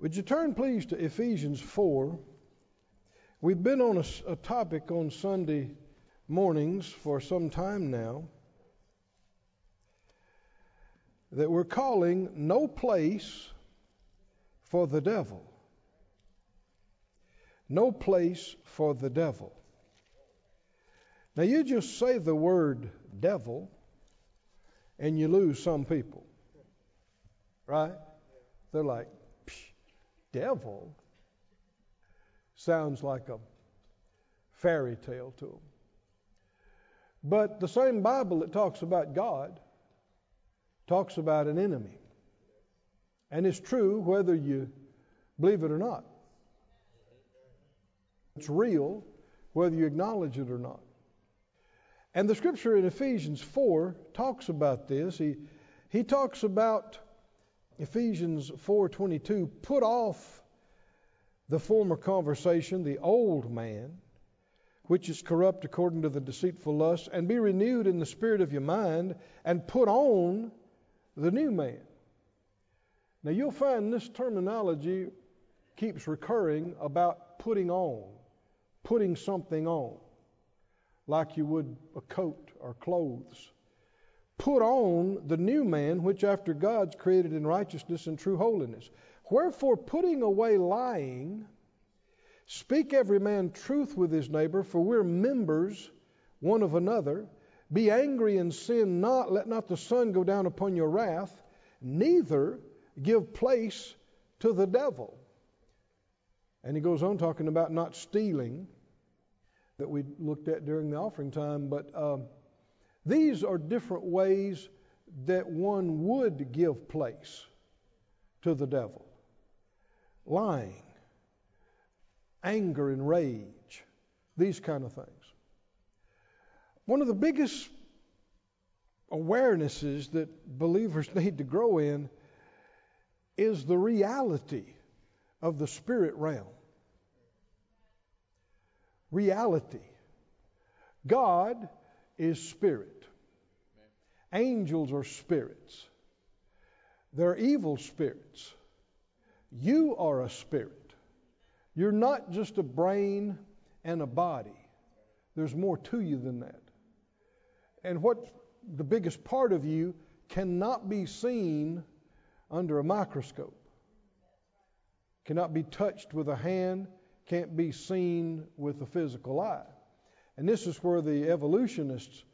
Would you turn, please, to Ephesians 4? We've been on a, a, topic on Sunday mornings for some time now that we're calling No Place for the Devil. No place for the devil. Now, you just say the word devil and you lose some people. Right? They're like, devil? Sounds like a fairy tale to them. But the same Bible that talks about God talks about an enemy. And it's true whether you believe it or not. It's real whether you acknowledge it or not. And the scripture in Ephesians 4 talks about this. He, he talks about Ephesians 4:22, put off the former conversation, the old man, which is corrupt according to the deceitful lust, and be renewed in the spirit of your mind, and put on the new man. Now you'll find this terminology keeps recurring about putting on, putting something on, like you would a coat or clothes. Put on the new man, which after God's created in righteousness and true holiness. Wherefore, putting away lying, speak every man truth with his neighbor, for we're members one of another. Be angry and sin not, let not the sun go down upon your wrath, neither give place to the devil. And he goes on talking about not stealing that we looked at during the offering time, but. Um, these are different ways that one would give place to the devil lying, anger and rage, these kind of things. One of the biggest awarenesses that believers need to grow in is the reality of the spirit realm. Reality. God is spirit. Angels are spirits. They're evil spirits. You are a spirit. You're not just a brain and a body. There's more to you than that. And what the biggest part of you cannot be seen under a microscope. Cannot be touched with a hand, can't be seen with a physical eye. And this is where the evolutionists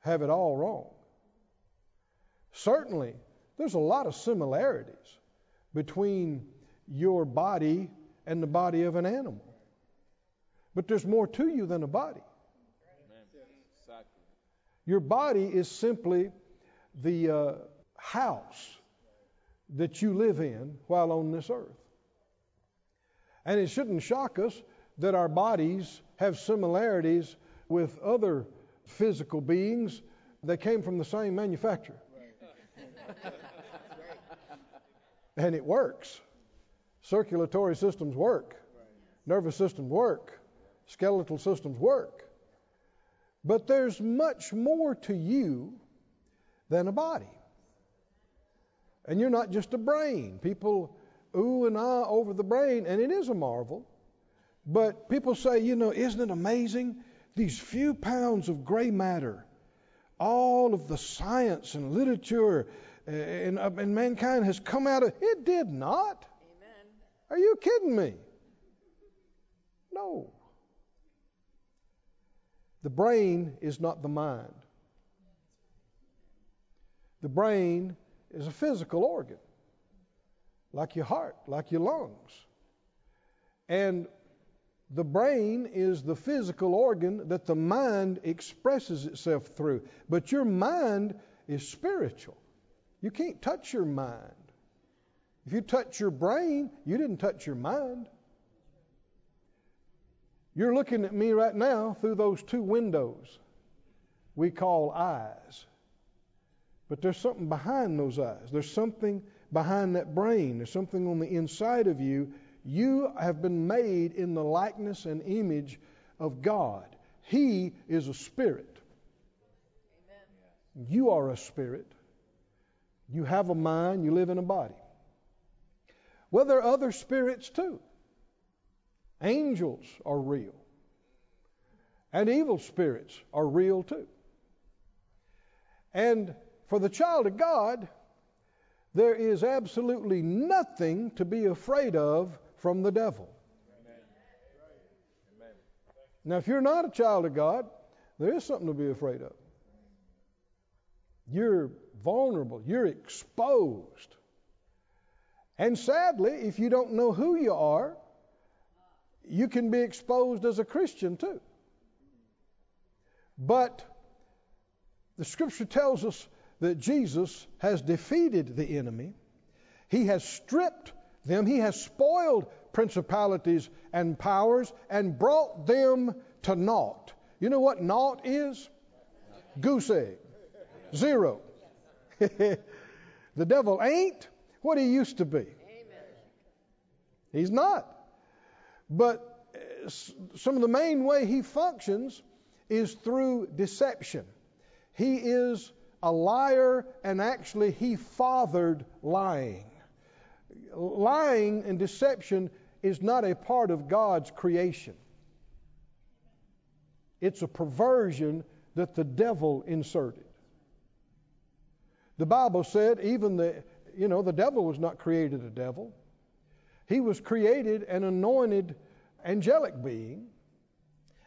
have it all wrong. Certainly, there's a lot of similarities between your body and the body of an animal. But there's more to you than a body. Your body is simply the uh, house that you live in while on this earth. And it shouldn't shock us that our bodies have similarities with other physical beings that came from the same manufacturer. and it works. Circulatory systems work, nervous systems work, skeletal systems work. But there's much more to you than a body. And you're not just a brain. People ooh and ah over the brain, and it is a marvel. But people say, you know, isn't it amazing? These few pounds of gray matter, all of the science and literature and, uh, and mankind has come out of it. Did not. Amen. Are you kidding me? No. The brain is not the mind. The brain is a physical organ, like your heart, like your lungs. And the brain is the physical organ that the mind expresses itself through. But your mind is spiritual. You can't touch your mind. If you touch your brain, you didn't touch your mind. You're looking at me right now through those two windows we call eyes. But there's something behind those eyes. There's something behind that brain. There's something on the inside of you you have been made in the likeness and image of God. He is a spirit. Amen. You are a spirit. You have a mind, you live in a body. Well, there are other spirits too. Angels are real. And evil spirits are real too. And for the child of God, there is absolutely nothing to be afraid of from the devil. Now, if you're not a child of God, there is something to be afraid of. You're vulnerable, you're exposed. And sadly, if you don't know who you are, you can be exposed as a Christian too. But the scripture tells us that Jesus has defeated the enemy. He has stripped them, he has spoiled principalities and powers and brought them to naught. You know what naught is? Goose egg. Zero. the devil ain't what he used to be. He's not. But uh, some of the main way he functions is through deception. He is a liar, and actually, he fathered lying. Lying and deception is not a part of God's creation, it's a perversion that the devil inserted. The Bible said even the you know the devil was not created a devil. He was created an anointed angelic being.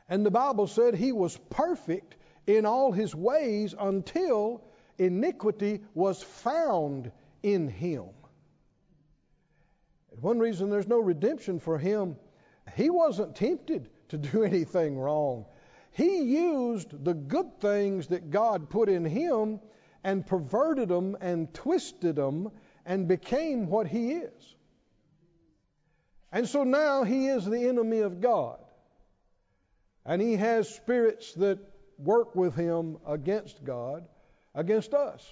And the Bible said he was perfect in all his ways until iniquity was found in him. One reason there's no redemption for him, he wasn't tempted to do anything wrong. He used the good things that God put in him and perverted them and twisted them and became what he is. And so now he is the enemy of God. And he has spirits that work with him against God, against us.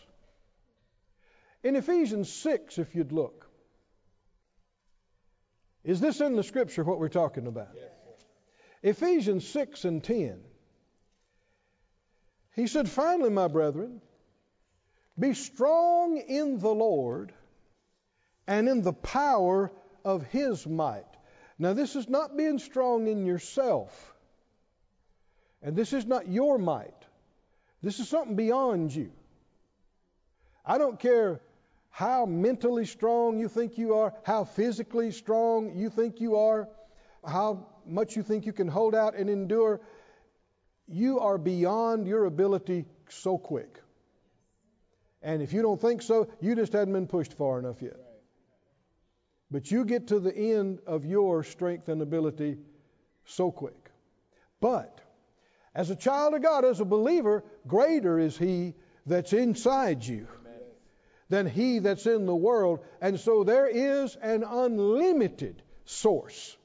In Ephesians 6, if you'd look, is this in the scripture what we're talking about? Yes. Ephesians 6 and 10. He said, Finally, my brethren, be strong in the Lord and in the power of his might. Now, this is not being strong in yourself, and this is not your might. This is something beyond you. I don't care how mentally strong you think you are, how physically strong you think you are, how much you think you can hold out and endure. You are beyond your ability so quick. And if you don't think so, you just hadn't been pushed far enough yet. But you get to the end of your strength and ability so quick. But as a child of God, as a believer, greater is He that's inside you than He that's in the world. And so there is an unlimited source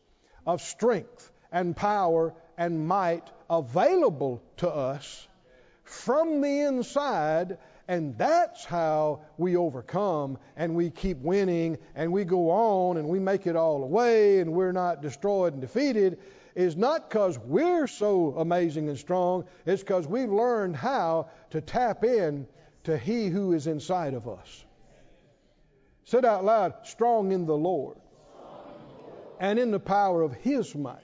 of strength and power and might available to us from the inside and that's how we overcome and we keep winning and we go on and we make it all away and we're not destroyed and defeated is not because we're so amazing and strong, it's because we've learned how to tap in to He who is inside of us. Said out loud, strong in the Lord and in the power of His might.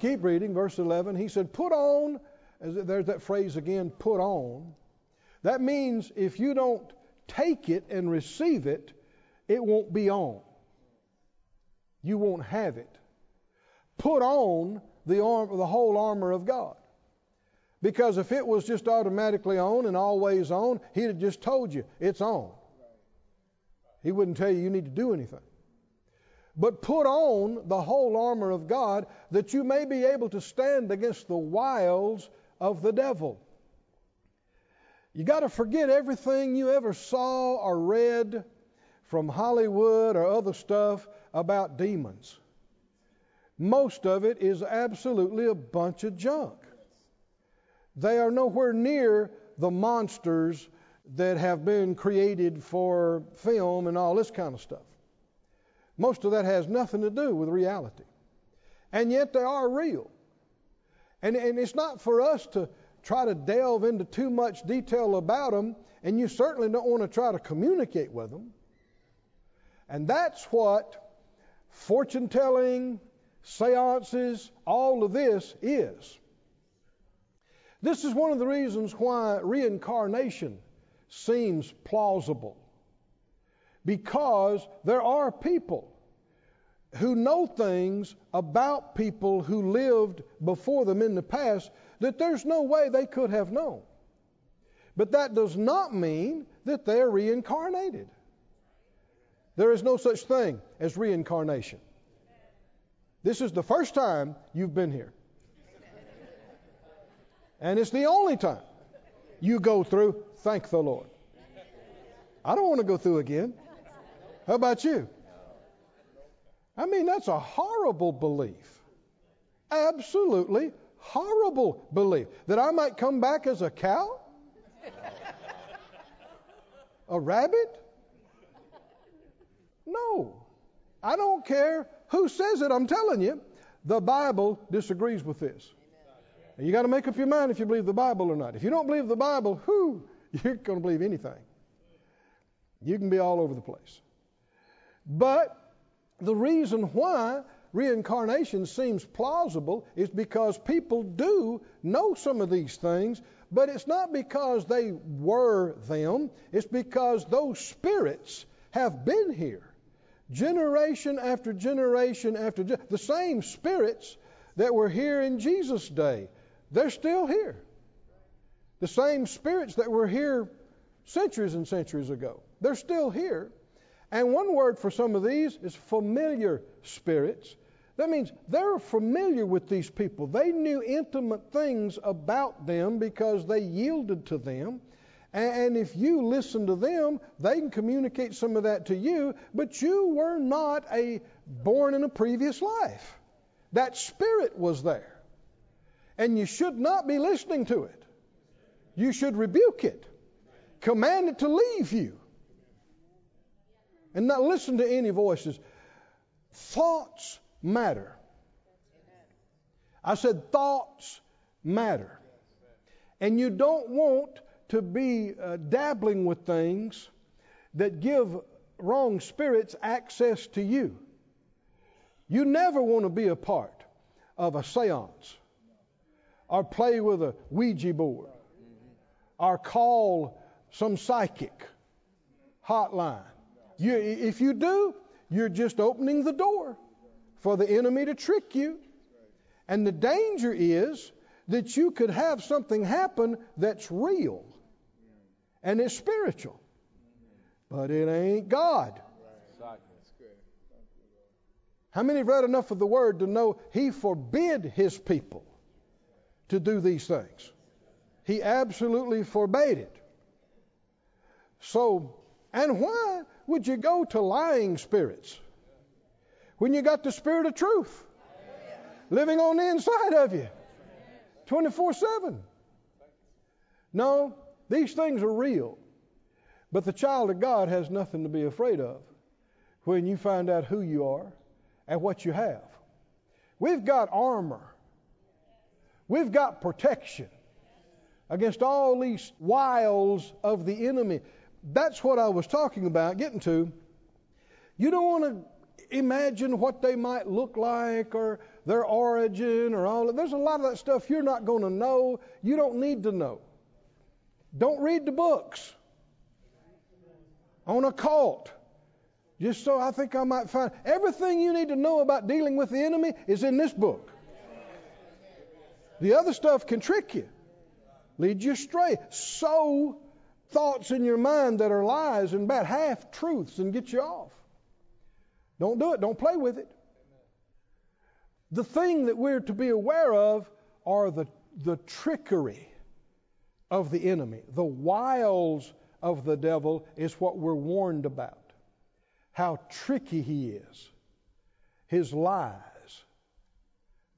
Keep reading, verse 11. He said, Put on, there's that phrase again, put on that means if you don't take it and receive it, it won't be on. You won't have it. Put on the, arm, the whole armor of God. Because if it was just automatically on and always on, he'd have just told you it's on. He wouldn't tell you you need to do anything. But put on the whole armor of God that you may be able to stand against the wiles of the devil. You got to forget everything you ever saw or read from Hollywood or other stuff about demons. Most of it is absolutely a bunch of junk. They are nowhere near the monsters that have been created for film and all this kind of stuff. Most of that has nothing to do with reality. And yet they are real. And, and it's not for us to try to delve into too much detail about them, and you certainly don't want to try to communicate with them. And that's what fortune telling, seances, all of this is. This is one of the reasons why reincarnation seems plausible. Because there are people who know things about people who lived before them in the past that there's no way they could have known. But that does not mean that they're reincarnated. There is no such thing as reincarnation. This is the first time you've been here. And it's the only time you go through, thank the Lord. I don't want to go through again. How about you? I mean, that's a horrible belief. Absolutely horrible belief. That I might come back as a cow? A rabbit? No. I don't care who says it, I'm telling you. The Bible disagrees with this. And you got to make up your mind if you believe the Bible or not. If you don't believe the Bible, who you're going to believe anything. You can be all over the place. But the reason why reincarnation seems plausible is because people do know some of these things, but it's not because they were them, it's because those spirits have been here generation after generation after ge- the same spirits that were here in Jesus' day. They're still here. The same spirits that were here centuries and centuries ago. They're still here. And one word for some of these is familiar spirits. That means they're familiar with these people. They knew intimate things about them because they yielded to them. And if you listen to them, they can communicate some of that to you, but you were not a born in a previous life. That spirit was there. And you should not be listening to it. You should rebuke it. Command it to leave you and not listen to any voices. Thoughts matter. I said thoughts matter. And you don't want to be uh, dabbling with things that give wrong spirits access to you. You never want to be a part of a seance or play with a Ouija board or call some psychic hotline you, if you do, you're just opening the door for the enemy to trick you. And the danger is that you could have something happen that's real and it's spiritual, but it ain't God. How many have read enough of the Word to know He forbid His people to do these things? He absolutely forbade it. So, and why would you go to lying spirits when you got the spirit of truth living on the inside of you 24 7? No, these things are real. But the child of God has nothing to be afraid of when you find out who you are and what you have. We've got armor, we've got protection against all these wiles of the enemy that's what I was talking about, getting to. You don't want to imagine what they might look like or their origin or all. that. There's a lot of that stuff you're not going to know. You don't need to know. Don't read the books on occult. Just so I think I might find everything you need to know about dealing with the enemy is in this book. The other stuff can trick you, lead you astray. So thoughts in your mind that are lies and bad half truths and get you off. Don't do it. Don't play with it. The thing that we're to be aware of are the, the trickery of the enemy. The wiles of the devil is what we're warned about. How tricky he is. His lies.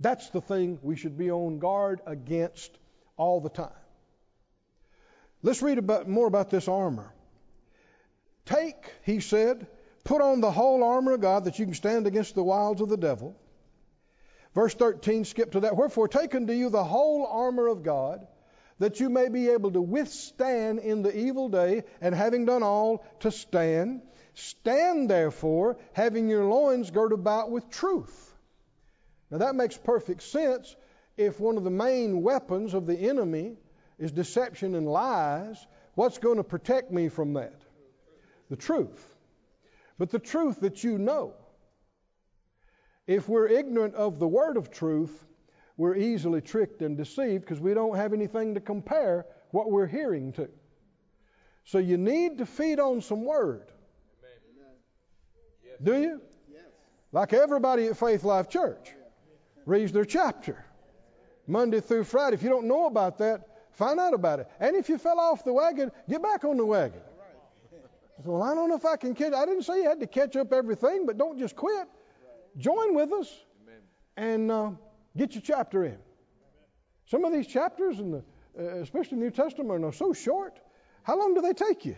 That's the thing we should be on guard against all the time. Let's read about, more about this armor. Take, he said, put on the whole armor of God that you can stand against the wiles of the devil. Verse 13, skip to that. Wherefore, take unto you the whole armor of God, that you may be able to withstand in the evil day, and having done all, to stand. Stand therefore, having your loins girt about with truth. Now that makes perfect sense if one of the main weapons of the enemy is deception and lies. What's going to protect me from that? The truth. But the truth that you know. If we're ignorant of the word of truth, we're easily tricked and deceived because we don't have anything to compare what we're hearing to. So you need to feed on some word. Do you? Yes. Like everybody at Faith Life Church reads their chapter Monday through Friday. If you don't know about that, find out about it. And if you fell off the wagon, get back on the wagon. Well, I don't know if I can catch. I didn't say you had to catch up everything, but don't just quit. Join with us and uh, get your chapter in. Some of these chapters, in the, uh, especially the New Testament, are so short. How long do they take you?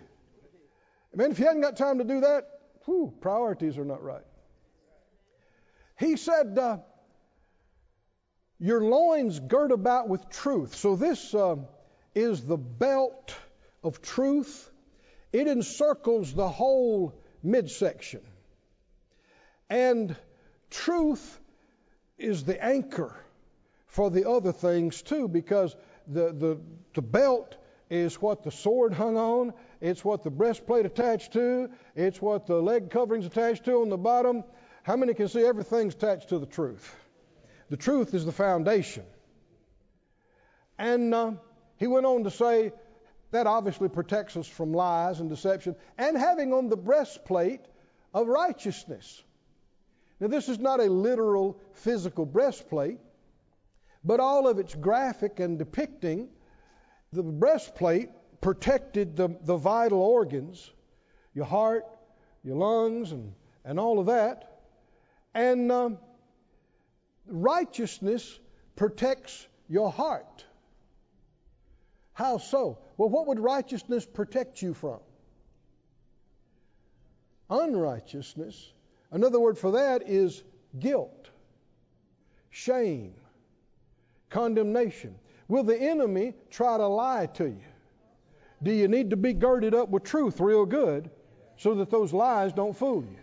I mean, if you hadn't got time to do that, whew, priorities are not right. He said, uh, Your loins girt about with truth. So this uh, is the belt of truth, it encircles the whole midsection. And truth is the anchor for the other things too, because the, the, the belt is what the sword hung on, it's what the breastplate attached to, it's what the leg coverings attached to on the bottom. How many can see everything's attached to the truth? The truth is the foundation. And uh, he went on to say that obviously protects us from lies and deception, and having on the breastplate of righteousness. Now, this is not a literal physical breastplate, but all of it's graphic and depicting. The breastplate protected the, the vital organs, your heart, your lungs, and, and all of that. And um, righteousness protects your heart. How so? Well, what would righteousness protect you from? Unrighteousness Another word for that is guilt, shame, condemnation. Will the enemy try to lie to you? Do you need to be girded up with truth real good so that those lies don't fool you?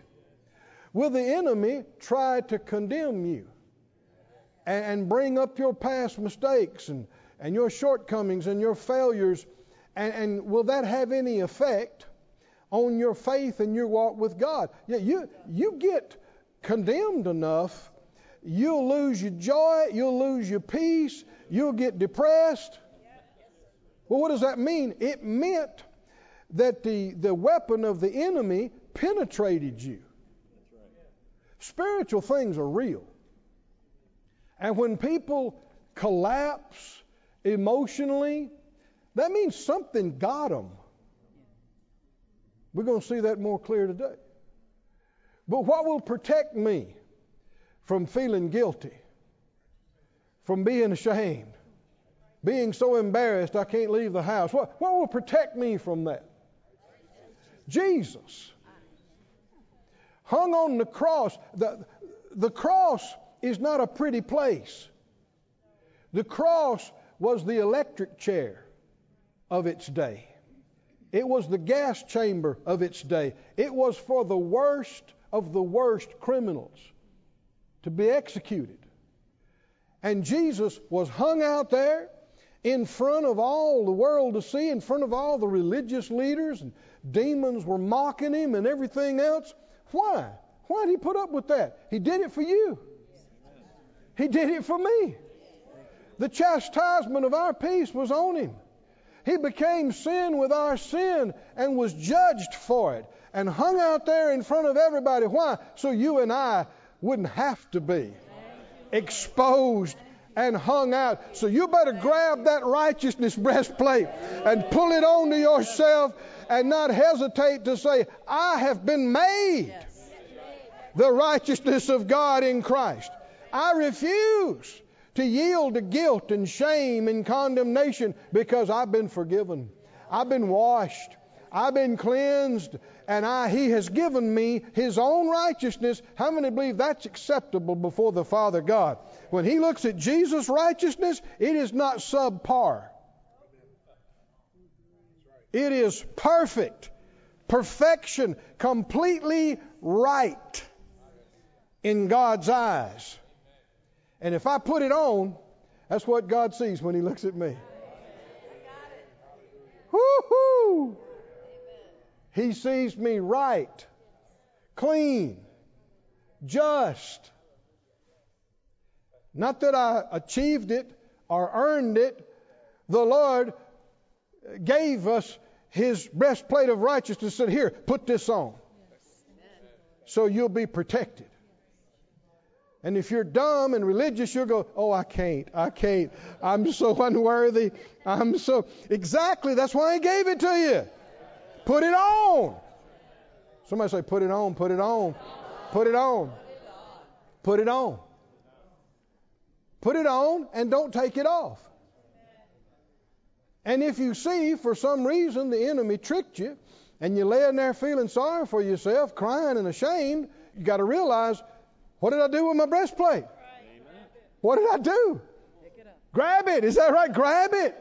Will the enemy try to condemn you and, bring up your past mistakes and, and your shortcomings and your failures? And, and will that have any effect on your faith and your walk with God. Yeah, you, you get condemned enough, you'll lose your joy, you'll lose your peace, you'll get depressed. Well, what does that mean? It meant that the, the weapon of the enemy penetrated you. Spiritual things are real. And when people collapse emotionally, that means something got them. We're going to see that more clear today. But what will protect me from feeling guilty, from being ashamed, being so embarrassed I can't leave the house? What, what will protect me from that? Jesus. Hung on the cross. The, the cross is not a pretty place. The cross was the electric chair of its day. It was the gas chamber of its day. It was for the worst of the worst criminals to be executed. And Jesus was hung out there in front of all the world to see, in front of all the religious leaders, and demons were mocking him and everything else. Why? Why did he put up with that? He did it for you. He did it for me. The chastisement of our peace was on him. He became sin with our sin and was judged for it and hung out there in front of everybody. Why? So you and I wouldn't have to be exposed and hung out. So you better grab that righteousness breastplate and pull it onto yourself and not hesitate to say, I have been made the righteousness of God in Christ. I refuse to yield to guilt and shame and condemnation because I've been forgiven. I've been washed. I've been cleansed and I, He has given me His own righteousness. How many believe that's acceptable before the Father God? When He looks at Jesus' righteousness, it is not subpar. It is perfect perfection, completely right in God's eyes. And if I put it on, that's what God sees when He looks at me. Woo-hoo! He sees me right, clean, just. Not that I achieved it or earned it. The Lord gave us His breastplate of righteousness. Said, Here, put this on. So you'll be protected. And if you're dumb and religious, you'll go, Oh, I can't. I can't. I'm so unworthy. I'm so. Exactly. That's why He gave it to you. Put it on. Somebody say, Put it on, put it on, put it on. Put it on. Put it on and don't take it off. And if you see for some reason the enemy tricked you and you're laying there feeling sorry for yourself, crying and ashamed, you got to realize what did I do with my breastplate? What did I do? Grab it. Is that right? Grab it.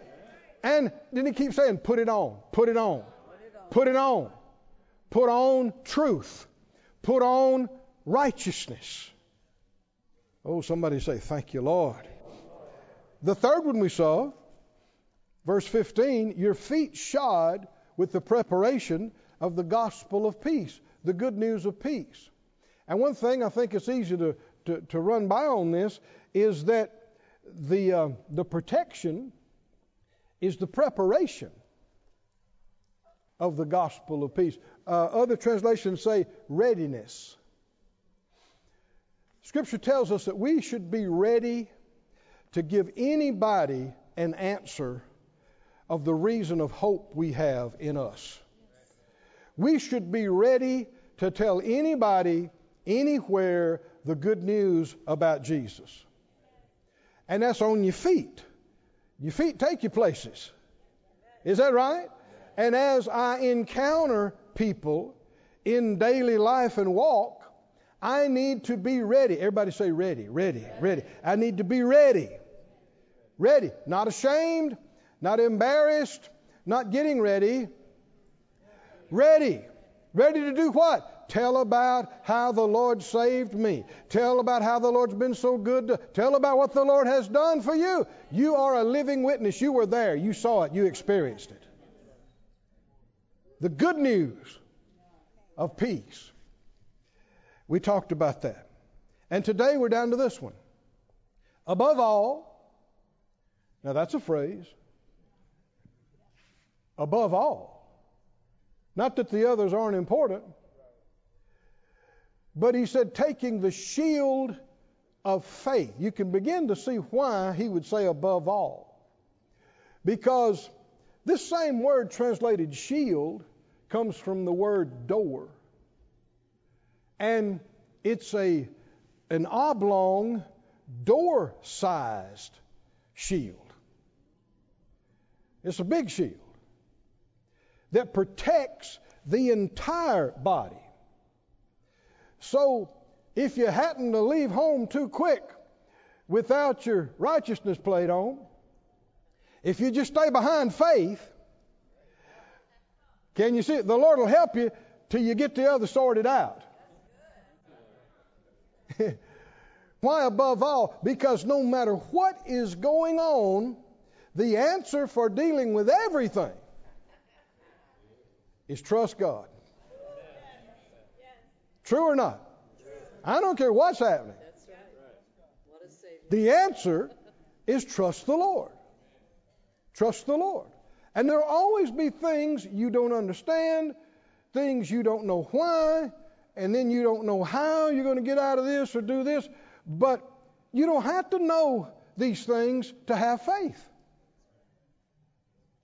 And then he keeps saying, put it on, put it on, put it on. Put on truth. Put on righteousness. Oh, somebody say, Thank you, Lord. The third one we saw, verse 15, your feet shod with the preparation of the gospel of peace, the good news of peace. And one thing I think it's easy to, to, to run by on this is that the, uh, the protection is the preparation of the gospel of peace. Uh, other translations say readiness. Scripture tells us that we should be ready to give anybody an answer of the reason of hope we have in us. We should be ready to tell anybody, anywhere, the good news about Jesus. And that's on your feet. Your feet take you places. Is that right? And as I encounter people in daily life and walk, I need to be ready. Everybody say ready, ready, ready. I need to be ready. Ready. Not ashamed, not embarrassed, not getting ready. Ready. Ready to do what? Tell about how the Lord saved me. Tell about how the Lord's been so good. To, tell about what the Lord has done for you. You are a living witness. You were there. You saw it. You experienced it. The good news of peace. We talked about that. And today we're down to this one. Above all, now that's a phrase. Above all. Not that the others aren't important, but he said, taking the shield of faith. You can begin to see why he would say above all. Because this same word translated shield comes from the word door and it's a an oblong door sized shield. It's a big shield that protects the entire body. So if you happen to leave home too quick without your righteousness plate on, if you just stay behind faith, can you see it? The Lord will help you till you get the other sorted out. Why above all? Because no matter what is going on, the answer for dealing with everything is trust God. True or not? I don't care what's happening. The answer is trust the Lord. Trust the Lord. And there will always be things you don't understand, things you don't know why, and then you don't know how you're going to get out of this or do this. But you don't have to know these things to have faith.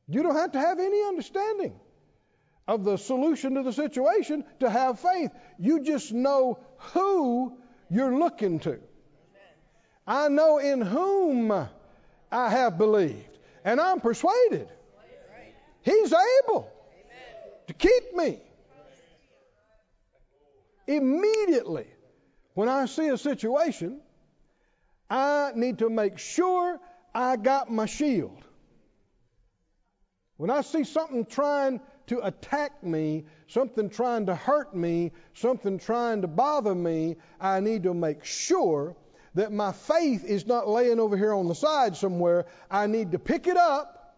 You don't have to have any understanding of the solution to the situation to have faith. You just know who you're looking to. I know in whom I have believed, and I'm persuaded He's able to keep me Immediately, when I see a situation, I need to make sure I got my shield. When I see something trying to attack me, something trying to hurt me, something trying to bother me, I need to make sure that my faith is not laying over here on the side somewhere. I need to pick it up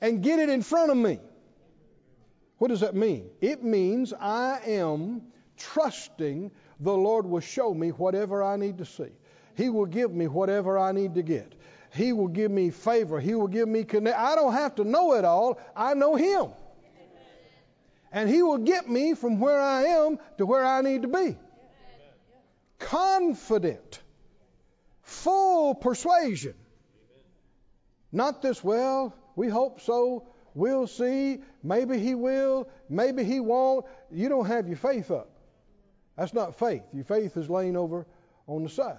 and get it in front of me. What does that mean? It means I am trusting the Lord will show me whatever I need to see. He will give me whatever I need to get. He will give me favor. He will give me connect. I don't have to know it all. I know Him. And He will get me from where I am to where I need to be. Confident, full persuasion. Not this, well, we hope so. We'll see. Maybe He will. Maybe He won't. You don't have your faith up. That's not faith. Your faith is laying over on the side.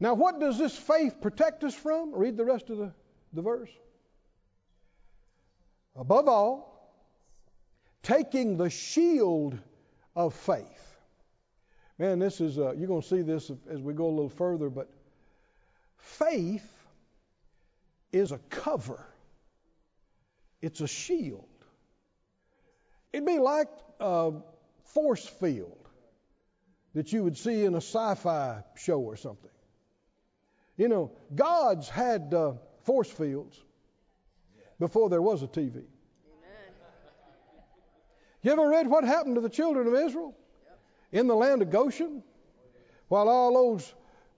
Now, what does this faith protect us from? Read the rest of the, the verse. Above all, taking the shield of faith. Man, this is, uh, you're going to see this as we go a little further, but faith is a cover, it's a shield. It'd be like a force field that you would see in a sci fi show or something. You know, God's had uh, force fields before there was a TV. You ever read what happened to the children of Israel in the land of Goshen? While all those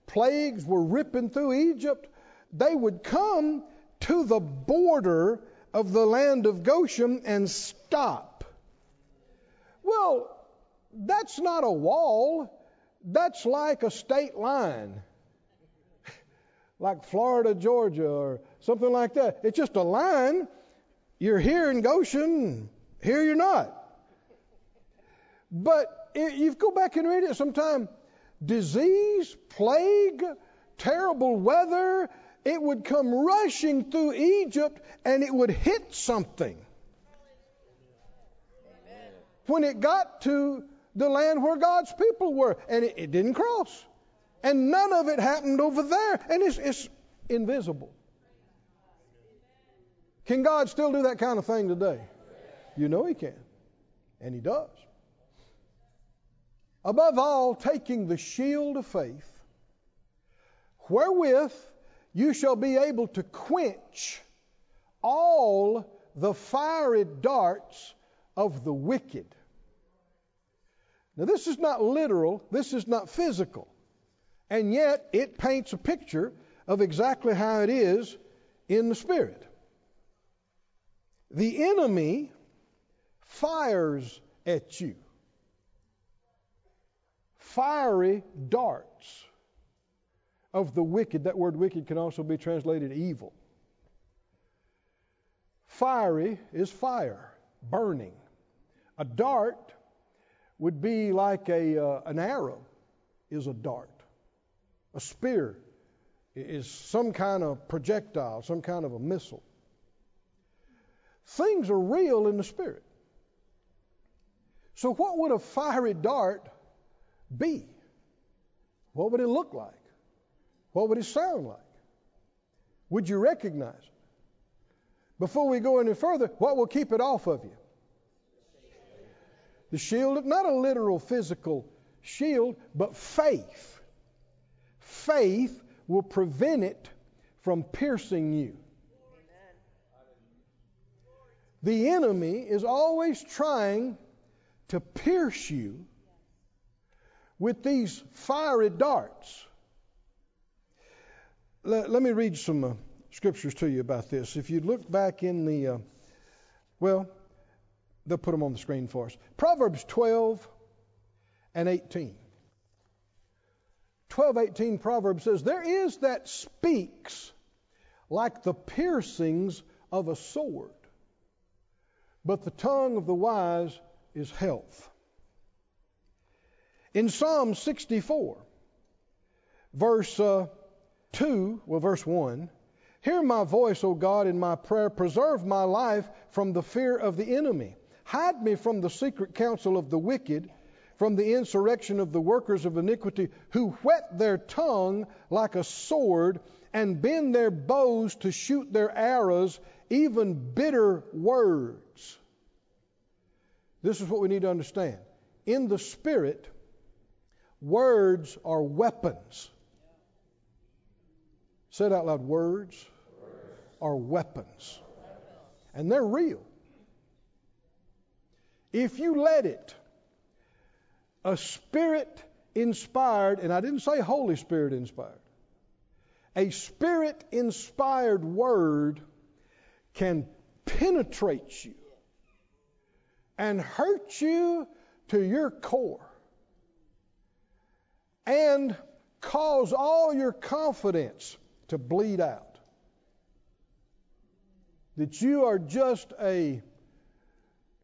plagues were ripping through Egypt, they would come to the border of the land of Goshen and stop. Well, that's not a wall, that's like a state line like Florida, Georgia, or something like that. It's just a line. You're here in Goshen, here you're not. But if you go back and read it sometime, disease, plague, terrible weather, it would come rushing through Egypt and it would hit something. When it got to the land where God's people were, and it, it didn't cross. And none of it happened over there. And it's, it's invisible. Can God still do that kind of thing today? You know He can. And He does. Above all, taking the shield of faith, wherewith you shall be able to quench all the fiery darts of the wicked. Now, this is not literal, this is not physical. And yet, it paints a picture of exactly how it is in the Spirit. The enemy fires at you fiery darts of the wicked. That word wicked can also be translated evil. Fiery is fire, burning. A dart would be like a, uh, an arrow, is a dart. A spear is some kind of projectile, some kind of a missile. Things are real in the spirit. So, what would a fiery dart be? What would it look like? What would it sound like? Would you recognize it? Before we go any further, what will keep it off of you? The shield, not a literal physical shield, but faith faith will prevent it from piercing you. The enemy is always trying to pierce you with these fiery darts. Let, let me read some uh, scriptures to you about this. If you look back in the, uh, well, they'll put them on the screen for us. Proverbs 12 and 18. 12:18 Proverbs says, "There is that speaks like the piercings of a sword, but the tongue of the wise is health." In Psalm 64, verse uh, 2, well, verse 1, Hear my voice, O God, in my prayer. Preserve my life from the fear of the enemy. Hide me from the secret counsel of the wicked from the insurrection of the workers of iniquity, who whet their tongue like a sword and bend their bows to shoot their arrows even bitter words. This is what we need to understand. In the Spirit, words are weapons. Say it out loud words, words. are weapons. And they're real. If you let it, a spirit inspired, and I didn't say Holy Spirit inspired, a spirit inspired word can penetrate you and hurt you to your core and cause all your confidence to bleed out. That you are just a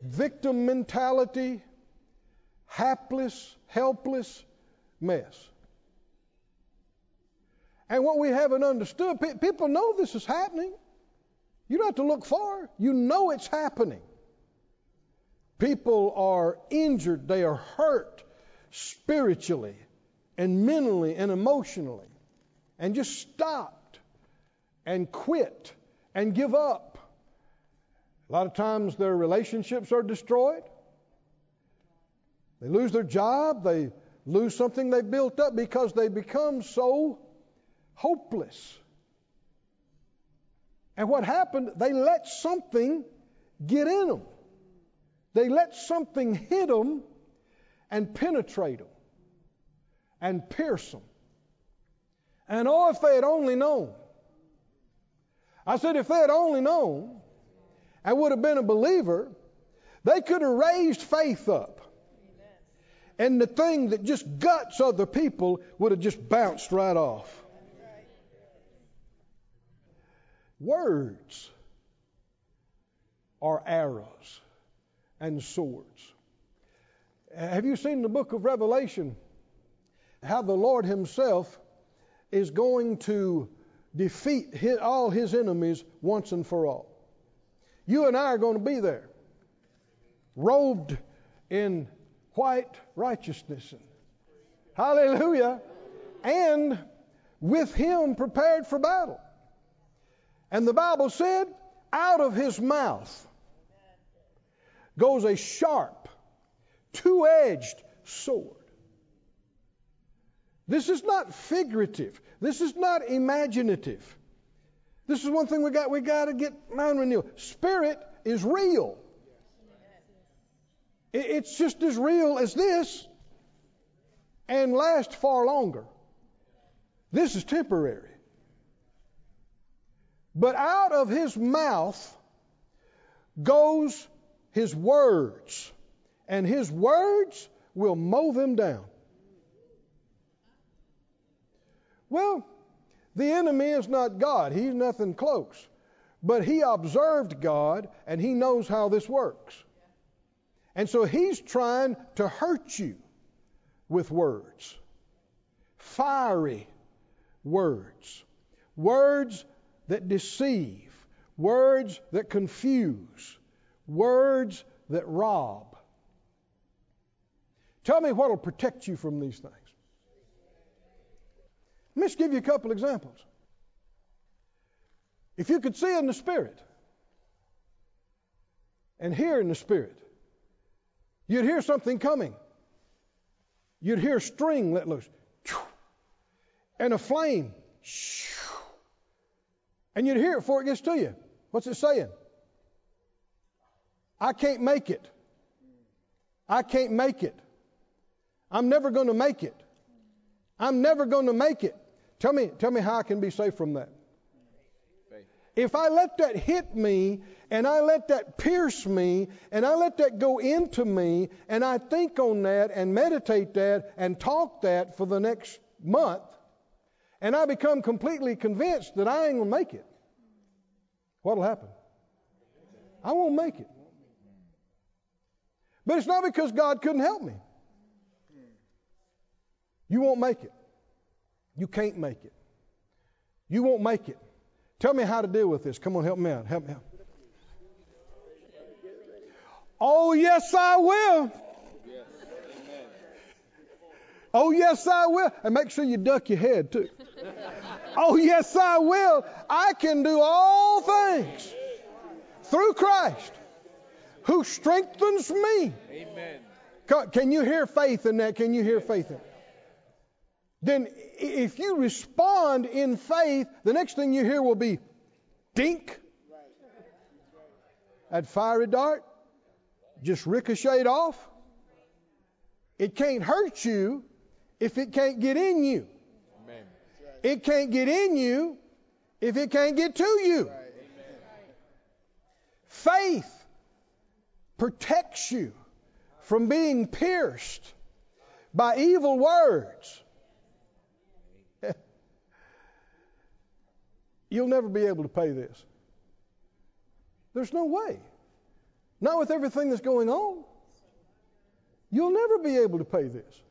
victim mentality, hapless, helpless mess. And what we haven't understood, people know this is happening. You don't have to look far. You know it's happening. People are injured, they are hurt spiritually and mentally and emotionally, and just stopped and quit and give up. A lot of times their relationships are destroyed. They lose their job, they lose something they built up because they become so hopeless. And what happened? They let something get in them. They let something hit them and penetrate them and pierce them. And oh, if they had only known. I said, if they had only known and would have been a believer, they could have raised faith up. And the thing that just guts other people would have just bounced right off. Words are arrows and swords. Have you seen the book of Revelation? How the Lord Himself is going to defeat all His enemies once and for all. You and I are going to be there, robed in white righteousness. Hallelujah. And with Him prepared for battle. And the Bible said, out of his mouth goes a sharp, two edged sword. This is not figurative. This is not imaginative. This is one thing we got we got to get mind renewal. Spirit is real. It's just as real as this and lasts far longer. This is temporary. But out of his mouth goes his words, and his words will mow them down. Well, the enemy is not God. He's nothing close. But he observed God and he knows how this works. And so he's trying to hurt you with words. Fiery words. Words that deceive, words that confuse, words that rob. Tell me what will protect you from these things. Let me just give you a couple examples. If you could see in the Spirit and hear in the Spirit, you'd hear something coming. You'd hear a string let loose and a flame and you'd hear it before it gets to you. What's it saying? I can't make it. I can't make it. I'm never going to make it. I'm never going to make it. Tell me, tell me how I can be safe from that. If I let that hit me and I let that pierce me and I let that go into me and I think on that and meditate that and talk that for the next month, and I become completely convinced that I ain't going to make it, what'll happen? I won't make it. But it's not because God couldn't help me. You won't make it. You can't make it. You won't make it. Tell me how to deal with this. Come on, help me out. Help me out. Oh, yes, I will. Oh, yes, I will. And make sure you duck your head, too. oh, yes, I will. I can do all things through Christ who strengthens me. Amen. Can you hear faith in that? Can you hear faith in it? Then, if you respond in faith, the next thing you hear will be dink. That fiery dart just ricocheted off. It can't hurt you if it can't get in you. Amen. It can't get in you if it can't get to you. Faith protects you from being pierced by evil words. You'll never be able to pay this. There's no way. Not with everything that's going on. You'll never be able to pay this.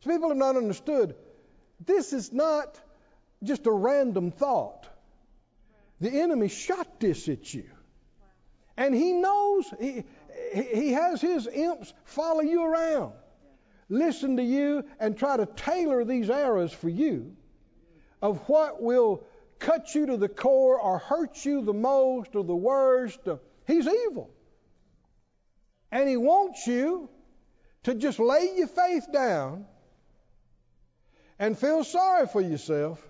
So people have not understood this is not just a random thought. The enemy shot this at you. And he knows, he, he has his imps follow you around, listen to you, and try to tailor these arrows for you of what will cut you to the core or hurt you the most or the worst. He's evil. And he wants you to just lay your faith down and feel sorry for yourself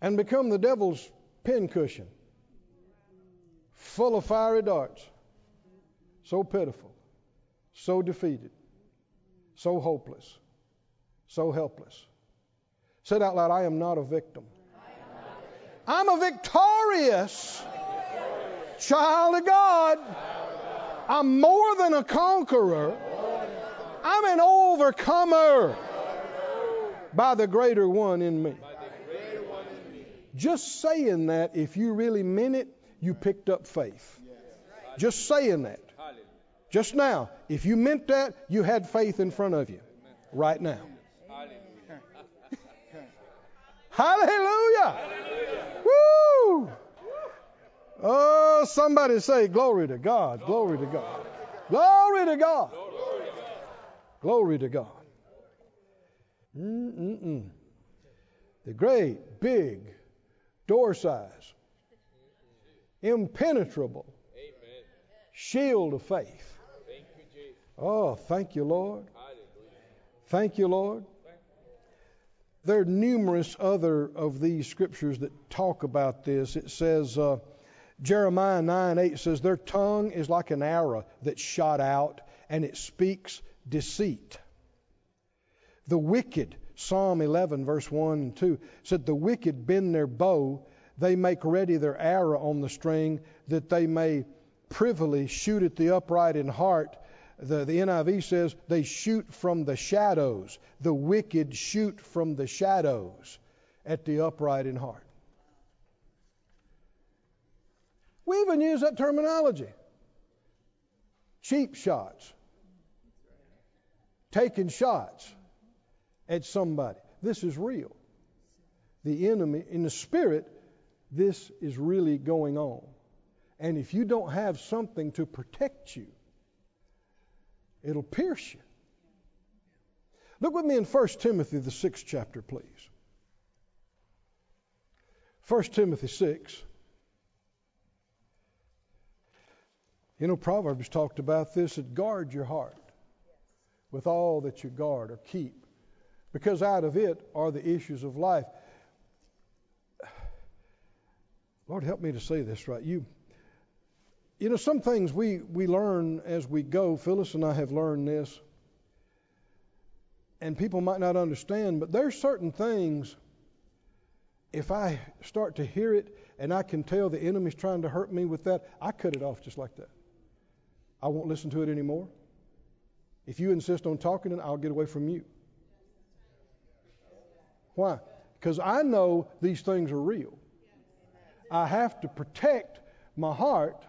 and become the devil's pincushion, full of fiery darts. So pitiful, so defeated, so hopeless, so helpless. Said out loud, I am not a victim. I'm a victorious child of God. I'm more than a conqueror. I'm an overcomer by the greater one in me. Just saying that, if you really meant it, you picked up faith. Just saying that. Just now, if you meant that, you had faith in front of you right now. Hallelujah. Oh, somebody say, Glory to God, glory to God, glory to God, glory to God. Mm-mm-mm. The great, big, door size, impenetrable shield of faith. Oh, thank you, Lord. Thank you, Lord. There are numerous other of these scriptures that talk about this. It says, uh, Jeremiah 9 8 says, Their tongue is like an arrow that's shot out, and it speaks deceit. The wicked, Psalm 11, verse 1 and 2, said, The wicked bend their bow, they make ready their arrow on the string, that they may privily shoot at the upright in heart. The, the NIV says they shoot from the shadows. The wicked shoot from the shadows at the upright in heart. We even use that terminology. Cheap shots. Taking shots at somebody. This is real. The enemy, in the spirit, this is really going on. And if you don't have something to protect you, it'll pierce you. Look with me in 1 Timothy, the sixth chapter, please. 1 Timothy 6. You know, Proverbs talked about this that guard your heart with all that you guard or keep, because out of it are the issues of life. Lord, help me to say this right. You, you know, some things we, we learn as we go. Phyllis and I have learned this, and people might not understand, but there's certain things, if I start to hear it and I can tell the enemy's trying to hurt me with that, I cut it off just like that. I won't listen to it anymore. If you insist on talking it, I'll get away from you. Why? Because I know these things are real. I have to protect my heart,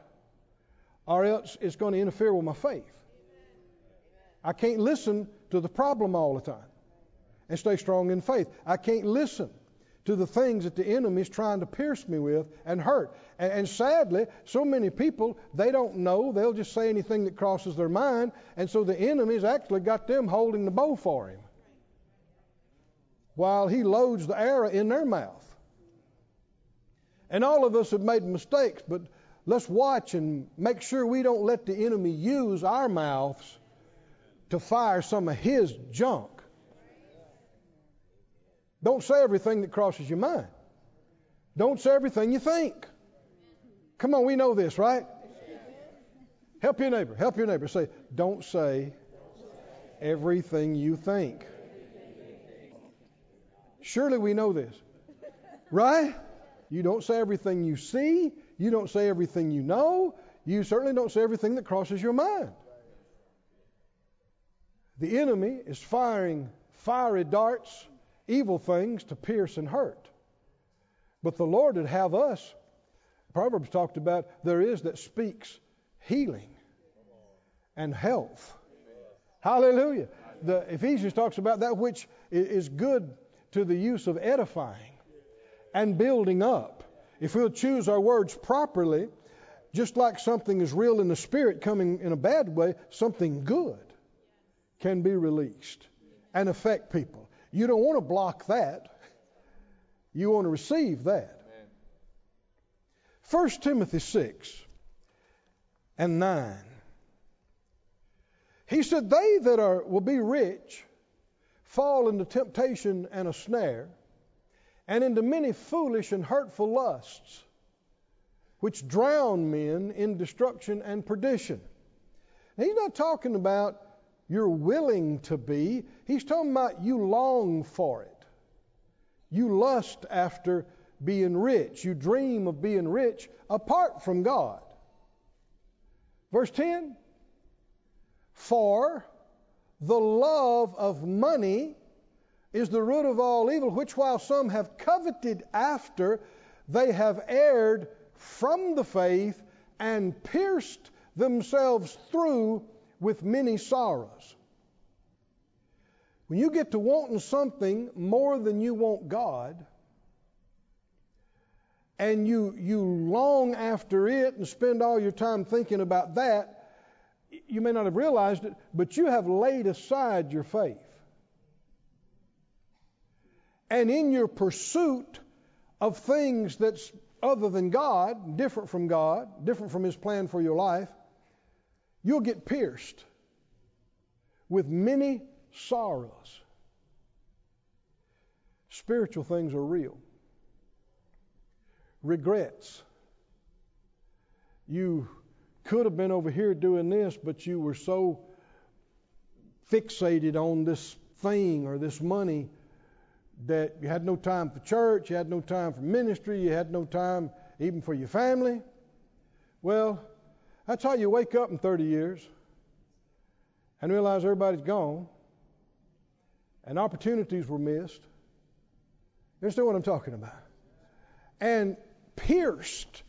or else it's going to interfere with my faith. I can't listen to the problem all the time and stay strong in faith. I can't listen to the things that the enemy is trying to pierce me with and hurt. And, and, sadly, so many people, they don't know. They'll just say anything that crosses their mind. And so the enemy's actually got them holding the bow for him while he loads the arrow in their mouth. And all of us have made mistakes, but let's watch and make sure we don't let the enemy use our mouths to fire some of his junk. Don't say everything that crosses your mind. Don't say everything you think. Come on, we know this, right? Help your neighbor. Help your neighbor. Say, don't say everything you think. Surely we know this, right? You don't say everything you see. You don't say everything you know. You certainly don't say everything that crosses your mind. The enemy is firing fiery darts, evil things to pierce and hurt. But the Lord would have us, Proverbs talked about, there is that speaks healing and health. Hallelujah. The Ephesians talks about that which is good to the use of edifying and building up. If we'll choose our words properly, just like something is real in the spirit coming in a bad way, something good can be released and affect people. You don't want to block that. You want to receive that. 1 Timothy 6 and 9. He said, They that are will be rich fall into temptation and a snare, and into many foolish and hurtful lusts, which drown men in destruction and perdition. Now, he's not talking about you're willing to be, he's talking about you long for it. You lust after being rich. You dream of being rich apart from God. Verse 10 For the love of money is the root of all evil, which while some have coveted after, they have erred from the faith and pierced themselves through with many sorrows. When you get to wanting something more than you want God, and you, you long after it and spend all your time thinking about that, you may not have realized it, but you have laid aside your faith. And in your pursuit of things that's other than God, different from God, different from His plan for your life, you'll get pierced with many sorrows. Spiritual things are real. Regrets. You could have been over here doing this, but you were so fixated on this thing or this money that you had no time for church, you had no time for ministry, you had no time even for your family. Well, that's how you wake up in 30 years and realize everybody's gone and opportunities were missed. You understand what I'm talking about? And pierced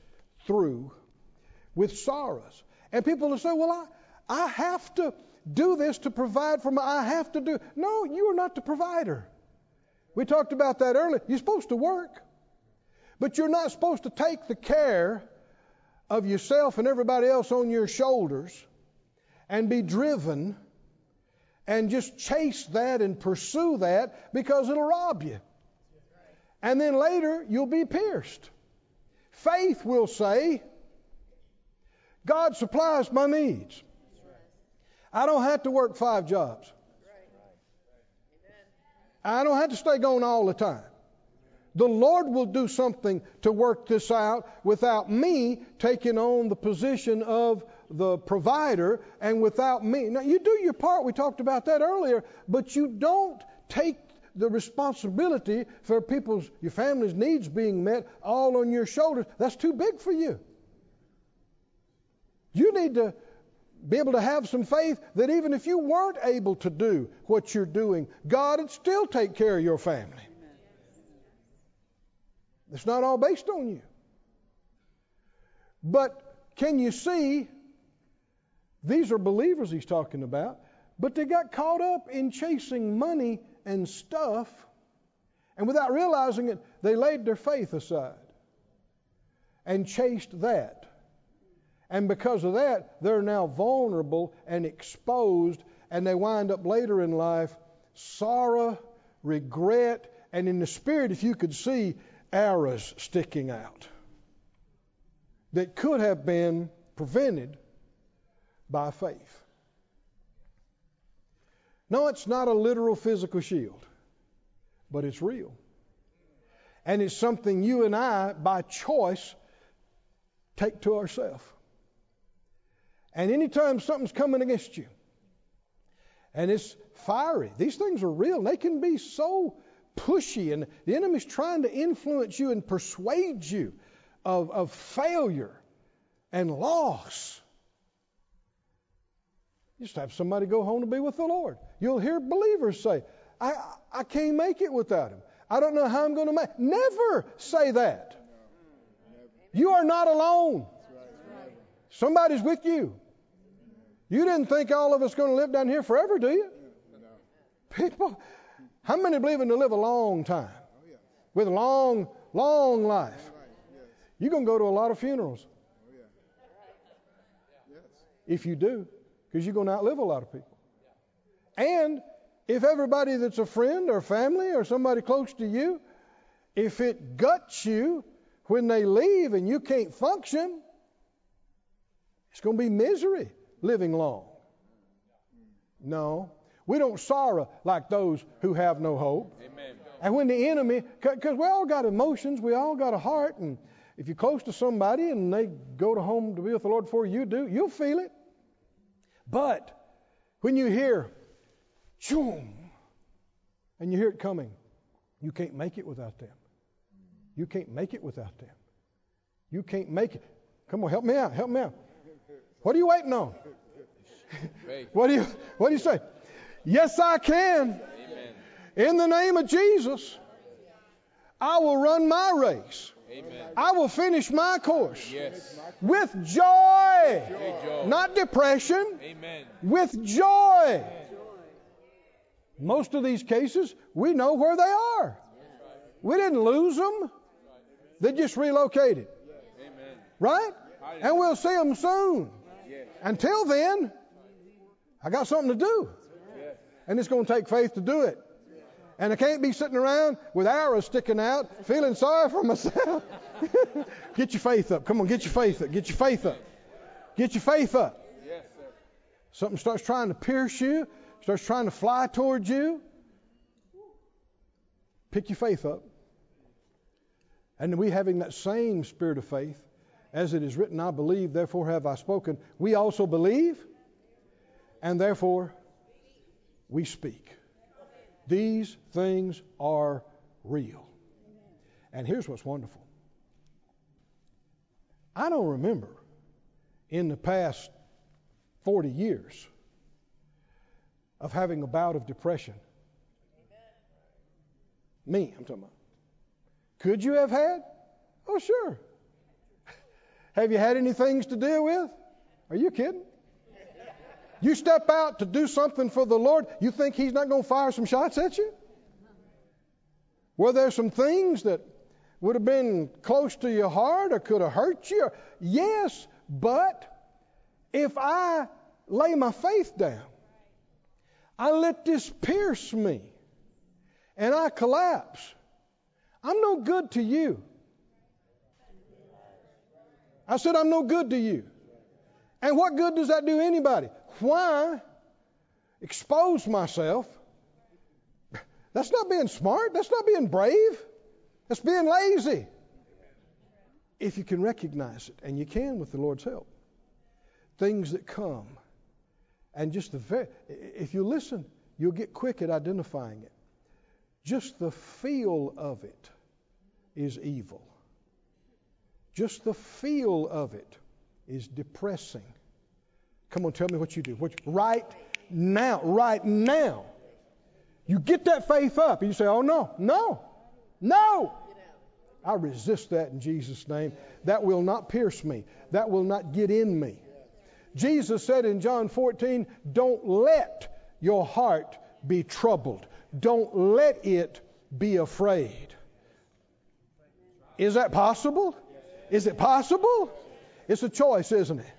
through with sorrows. And people will say, Well, I, I have to do this to provide for my I have to do no, you are not the provider. We talked about that earlier. You're supposed to work. But you're not supposed to take the care of yourself and everybody else on your shoulders and be driven and just chase that and pursue that because it'll rob you. And then later you'll be pierced. Faith will say, God supplies my needs. I don't have to work five jobs. I don't have to stay gone all the time. The Lord will do something to work this out without me taking on the position of the provider and without me. Now, you do your part. We talked about that earlier, but you don't take the responsibility for people's, your family's needs being met all on your shoulders. That's too big for you. You need to be able to have some faith that even if you weren't able to do what you're doing, God would still take care of your family. It's not all based on you. But can you see these are believers he's talking about, but they got caught up in chasing money and stuff, and without realizing it, they laid their faith aside and chased that. And because of that, they're now vulnerable and exposed, and they wind up later in life sorrow, regret, and in the spirit, if you could see arrows sticking out. that could have been prevented by faith. No, it's not a literal physical shield, but it's real. And it's something you and I, by choice, take to ourselves. And anytime something's coming against you, and it's fiery, these things are real. They can be so pushy, and the enemy's trying to influence you and persuade you of, of failure and loss. You just have somebody go home to be with the Lord. You'll hear believers say, I, I can't make it without him. I don't know how I'm going to make Never say that. You are not alone. Somebody's with you. You didn't think all of us going to live down here forever, do you? People, how many believe in to live a long time? With a long, long life. You're going to go to a lot of funerals. If you do, because you're going to outlive a lot of people. And if everybody that's a friend or family or somebody close to you, if it guts you when they leave and you can't function, it's going to be misery living long. No, we don't sorrow like those who have no hope. Amen. And when the enemy, because we all got emotions, we all got a heart, and if you're close to somebody and they go to home to be with the Lord before you do, you'll feel it. But when you hear, choom, and you hear it coming, you can't make it without them. You can't make it without them. You can't make it. Come on, help me out. Help me out. What are you waiting on? what do you What do you say? Yes, I can. Amen. In the name of Jesus, I will run my race. Amen. I will finish my course yes. with joy, joy, not depression. Amen. With joy. Most of these cases, we know where they are. We didn't lose them. They just relocated. Right? And we'll see them soon. Until then, I got something to do. And it's going to take faith to do it. And I can't be sitting around with arrows sticking out, feeling sorry for myself. get your faith up. Come on, get your faith up. Get your faith up. Get your faith up. Yes. Something starts trying to pierce you, starts trying to fly towards you. Pick your faith up. And we having that same spirit of faith, as it is written, I believe, therefore have I spoken. We also believe, and therefore we speak. These things are real. And here's what's wonderful I don't remember in the past 40 years of having a bout of depression. Me, I'm talking about. Could you have had? Oh, sure. have you had any things to deal with? Are you kidding? You step out to do something for the Lord, you think He's not going to fire some shots at you? Were there some things that would have been close to your heart or could have hurt you? Yes, but if I lay my faith down, I let this pierce me, and I collapse, I'm no good to you. I said, I'm no good to you. And what good does that do anybody? Why expose myself? That's not being smart. That's not being brave. That's being lazy. If you can recognize it, and you can with the Lord's help, things that come, and just the very, if you listen, you'll get quick at identifying it. Just the feel of it is evil. Just the feel of it is depressing. Come on, tell me what you do. What, right now, right now. You get that faith up and you say, oh, no, no, no. I resist that in Jesus' name. That will not pierce me, that will not get in me. Jesus said in John 14, don't let your heart be troubled, don't let it be afraid. Is that possible? Is it possible? It's a choice, isn't it?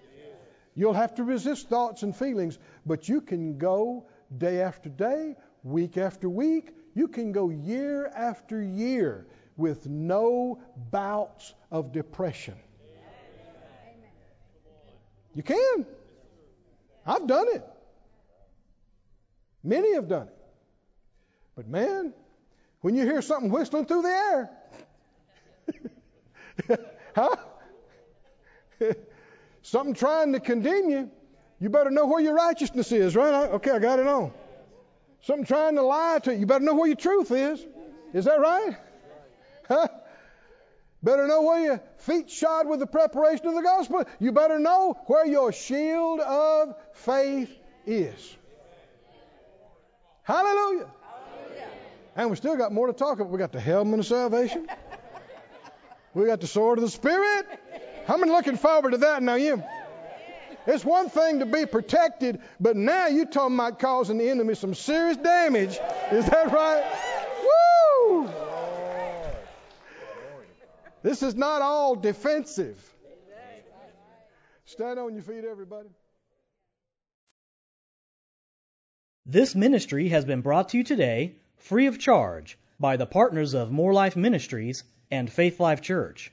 You'll have to resist thoughts and feelings, but you can go day after day, week after week. You can go year after year with no bouts of depression. Amen. You can. I've done it. Many have done it. But man, when you hear something whistling through the air, huh? something trying to condemn you, you better know where your righteousness is, right? Okay, I got it on. Something trying to lie to you, you better know where your truth is. Is that right? Huh? Better know where your feet shod with the preparation of the gospel. You better know where your shield of faith is. Hallelujah. Hallelujah. And we still got more to talk about. We got the helmet of salvation. we got the sword of the Spirit. How many looking forward to that now? You. It's one thing to be protected, but now you're talking about causing the enemy some serious damage. Is that right? Woo! This is not all defensive. Stand on your feet, everybody. This ministry has been brought to you today free of charge by the partners of More Life Ministries and Faith Life Church.